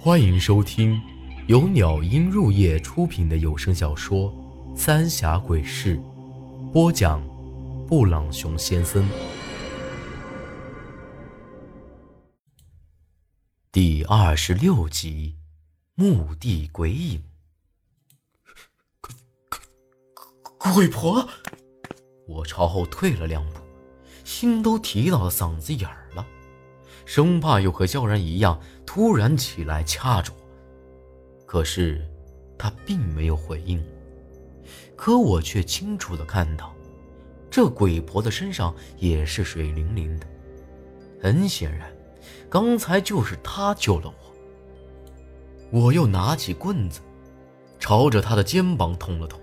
欢迎收听由鸟音入夜出品的有声小说《三峡鬼事》，播讲：布朗熊先生。第二十六集，墓地鬼影。鬼鬼婆！我朝后退了两步，心都提到了嗓子眼儿了。生怕又和萧然一样突然起来掐着我，可是他并没有回应我。可我却清楚的看到，这鬼婆的身上也是水灵灵的。很显然，刚才就是她救了我。我又拿起棍子，朝着她的肩膀捅了捅，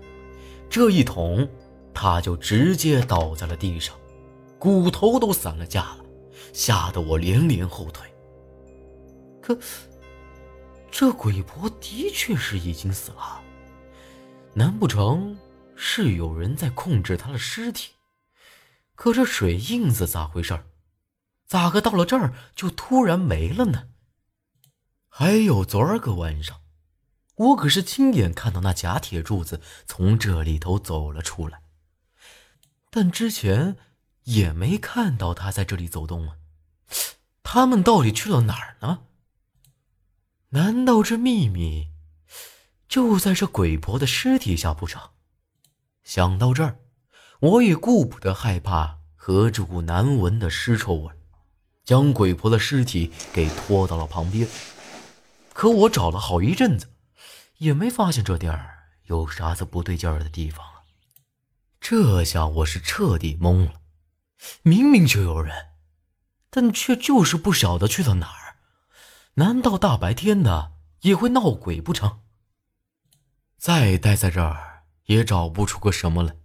这一捅，她就直接倒在了地上，骨头都散了架了。吓得我连连后退。可，这鬼婆的确是已经死了。难不成是有人在控制她的尸体？可这水印子咋回事？咋个到了这儿就突然没了呢？还有昨儿个晚上，我可是亲眼看到那假铁柱子从这里头走了出来，但之前也没看到他在这里走动啊。他们到底去了哪儿呢？难道这秘密就在这鬼婆的尸体下不成？想到这儿，我也顾不得害怕和这股难闻的尸臭味，将鬼婆的尸体给拖到了旁边。可我找了好一阵子，也没发现这地儿有啥子不对劲儿的地方啊！这下我是彻底懵了，明明就有人。但却就是不晓得去了哪儿，难道大白天的也会闹鬼不成？再待在这儿也找不出个什么来，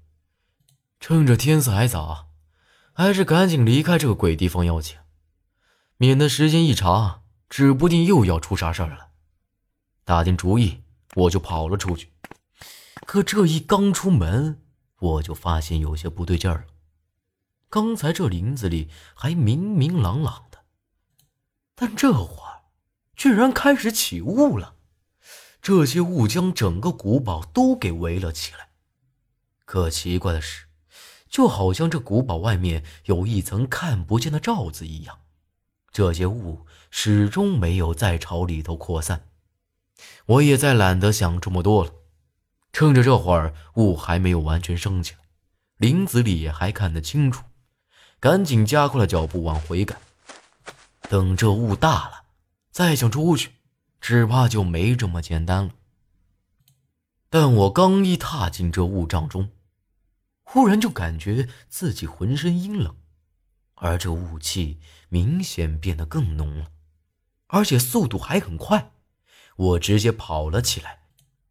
趁着天色还早，还是赶紧离开这个鬼地方要紧，免得时间一长，指不定又要出啥事儿了。打定主意，我就跑了出去。可这一刚出门，我就发现有些不对劲儿了。刚才这林子里还明明朗朗的，但这会儿居然开始起雾了。这些雾将整个古堡都给围了起来。可奇怪的是，就好像这古堡外面有一层看不见的罩子一样，这些雾始终没有再朝里头扩散。我也再懒得想这么多了，趁着这会儿雾还没有完全升起来，林子里还看得清楚。赶紧加快了脚步往回赶，等这雾大了，再想出去，只怕就没这么简单了。但我刚一踏进这雾障中，忽然就感觉自己浑身阴冷，而这雾气明显变得更浓了，而且速度还很快。我直接跑了起来，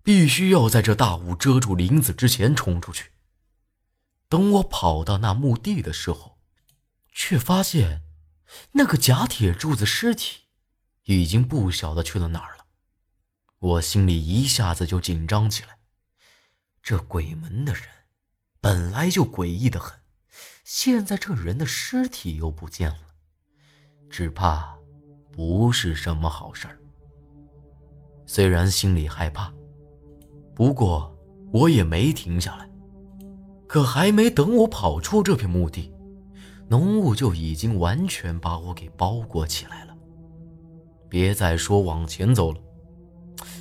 必须要在这大雾遮住林子之前冲出去。等我跑到那墓地的时候，却发现，那个假铁柱子尸体已经不晓得去了哪儿了。我心里一下子就紧张起来。这鬼门的人本来就诡异的很，现在这人的尸体又不见了，只怕不是什么好事儿。虽然心里害怕，不过我也没停下来。可还没等我跑出这片墓地。浓雾就已经完全把我给包裹起来了，别再说往前走了，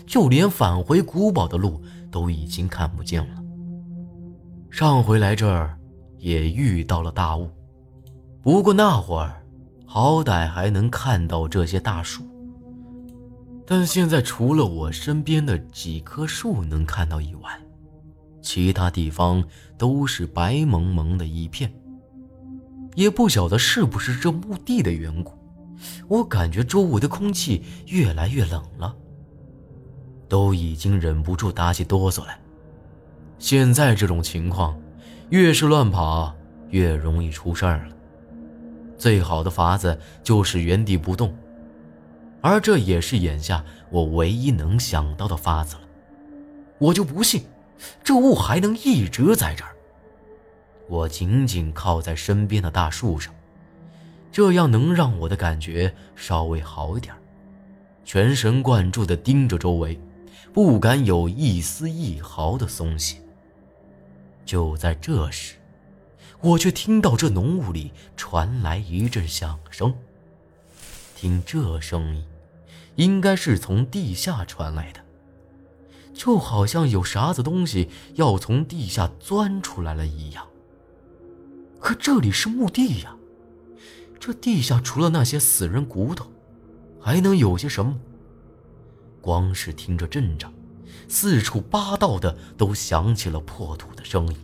就连返回古堡的路都已经看不见了。上回来这儿也遇到了大雾，不过那会儿好歹还能看到这些大树，但现在除了我身边的几棵树能看到以外，其他地方都是白蒙蒙的一片。也不晓得是不是这墓地的缘故，我感觉周围的空气越来越冷了，都已经忍不住打起哆嗦来。现在这种情况，越是乱跑越容易出事儿了。最好的法子就是原地不动，而这也是眼下我唯一能想到的法子了。我就不信，这雾还能一直在这儿。我紧紧靠在身边的大树上，这样能让我的感觉稍微好一点。全神贯注地盯着周围，不敢有一丝一毫的松懈。就在这时，我却听到这浓雾里传来一阵响声。听这声音，应该是从地下传来的，就好像有啥子东西要从地下钻出来了一样。可这里是墓地呀，这地下除了那些死人骨头，还能有些什么？光是听着阵仗，四处八道的都响起了破土的声音。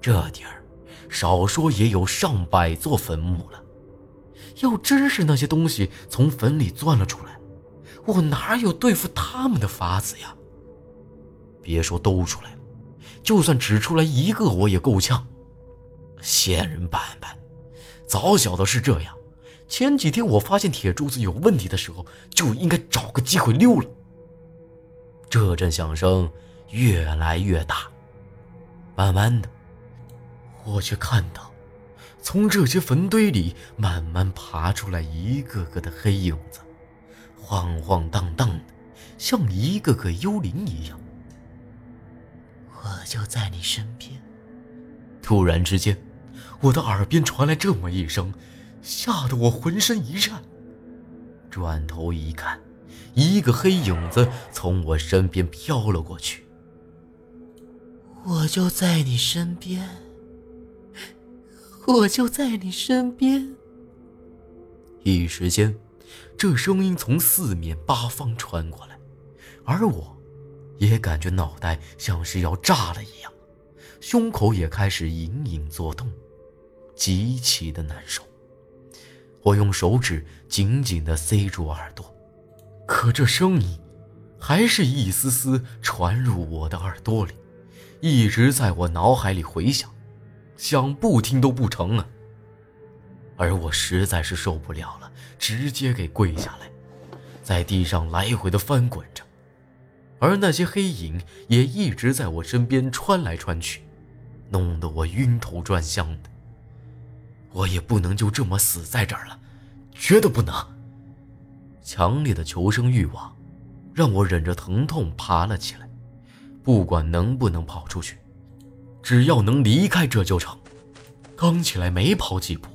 这地儿，少说也有上百座坟墓了。要真是那些东西从坟里钻了出来，我哪有对付他们的法子呀？别说都出来了，就算只出来一个，我也够呛。仙人板板，早晓得是这样。前几天我发现铁柱子有问题的时候，就应该找个机会溜了。这阵响声越来越大，慢慢的，我却看到，从这些坟堆里慢慢爬出来一个个的黑影子，晃晃荡荡的，像一个个幽灵一样。我就在你身边。突然之间，我的耳边传来这么一声。吓得我浑身一颤，转头一看，一个黑影子从我身边飘了过去。我就在你身边，我就在你身边。一时间，这声音从四面八方传过来，而我，也感觉脑袋像是要炸了一样，胸口也开始隐隐作痛，极其的难受。我用手指紧紧地塞住耳朵，可这声音还是一丝丝传入我的耳朵里，一直在我脑海里回响，想不听都不成啊！而我实在是受不了了，直接给跪下来，在地上来回的翻滚着，而那些黑影也一直在我身边穿来穿去，弄得我晕头转向的。我也不能就这么死在这儿了，绝对不能！强烈的求生欲望，让我忍着疼痛爬了起来。不管能不能跑出去，只要能离开这就成。刚起来没跑几步，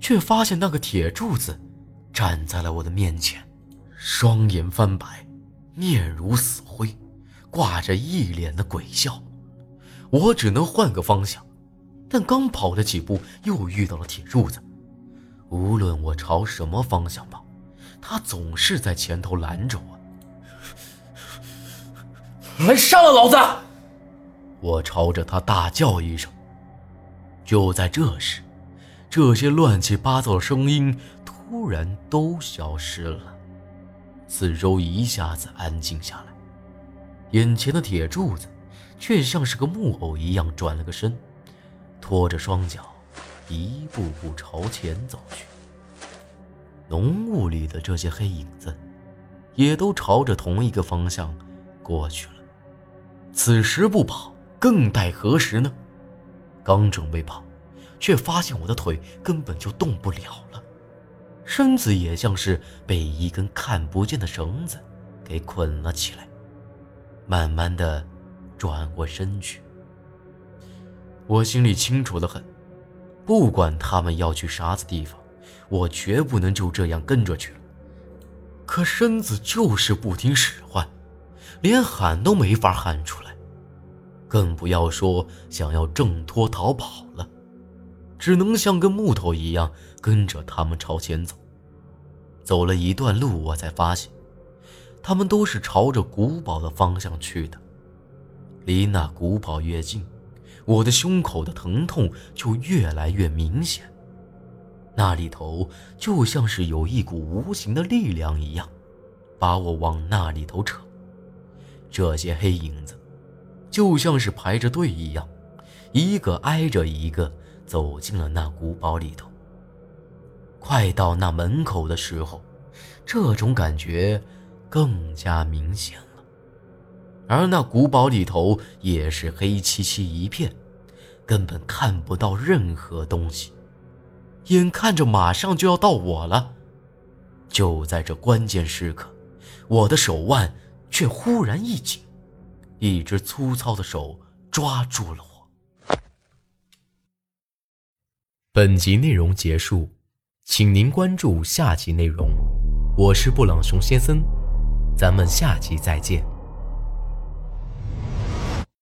却发现那个铁柱子站在了我的面前，双眼翻白，面如死灰，挂着一脸的鬼笑。我只能换个方向。但刚跑了几步，又遇到了铁柱子。无论我朝什么方向跑，他总是在前头拦着我。来杀了老子！我朝着他大叫一声。就在这时，这些乱七八糟的声音突然都消失了，四周一下子安静下来。眼前的铁柱子，却像是个木偶一样转了个身。拖着双脚，一步步朝前走去。浓雾里的这些黑影子，也都朝着同一个方向过去了。此时不跑，更待何时呢？刚准备跑，却发现我的腿根本就动不了了，身子也像是被一根看不见的绳子给捆了起来，慢慢的转过身去。我心里清楚的很，不管他们要去啥子地方，我绝不能就这样跟着去了。可身子就是不听使唤，连喊都没法喊出来，更不要说想要挣脱逃跑了，只能像根木头一样跟着他们朝前走。走了一段路，我才发现，他们都是朝着古堡的方向去的，离那古堡越近。我的胸口的疼痛就越来越明显，那里头就像是有一股无形的力量一样，把我往那里头扯。这些黑影子，就像是排着队一样，一个挨着一个走进了那古堡里头。快到那门口的时候，这种感觉更加明显。而那古堡里头也是黑漆漆一片，根本看不到任何东西。眼看着马上就要到我了，就在这关键时刻，我的手腕却忽然一紧，一只粗糙的手抓住了我。本集内容结束，请您关注下集内容。我是布朗熊先生，咱们下集再见。